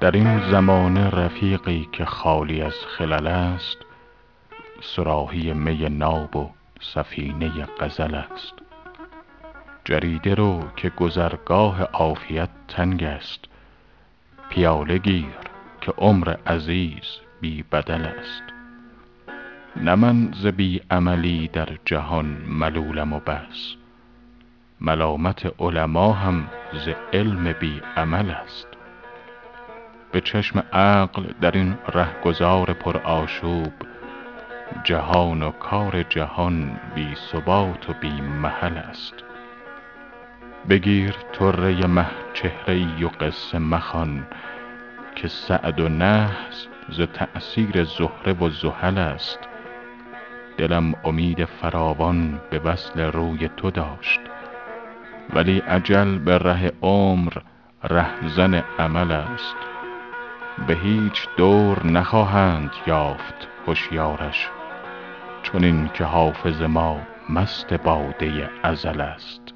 در این زمانه رفیقی که خالی از خلل است صراحی می ناب و سفینه غزل است. جریده رو که گذرگاه عافیت تنگ است پیاله گیر که عمر عزیز بی بدل است. نه من ز بی عملی در جهان ملولم و بس ملامت علما هم ز علم بی عمل است. به چشم عقل در این رهگذار پرآشوب جهان و کار جهان بی ثبات و بی محل است. بگیر طره مه چهره ای و قصه مخوان که سعد و نحس ز تأثیر زهره و زحل است. دلم امید فراوان به وصل روی تو داشت ولی اجل به ره عمر رهزن امل است. به هیچ دور نخواهند یافت هشیارش چنین که حافظ ما مست باده ازل است.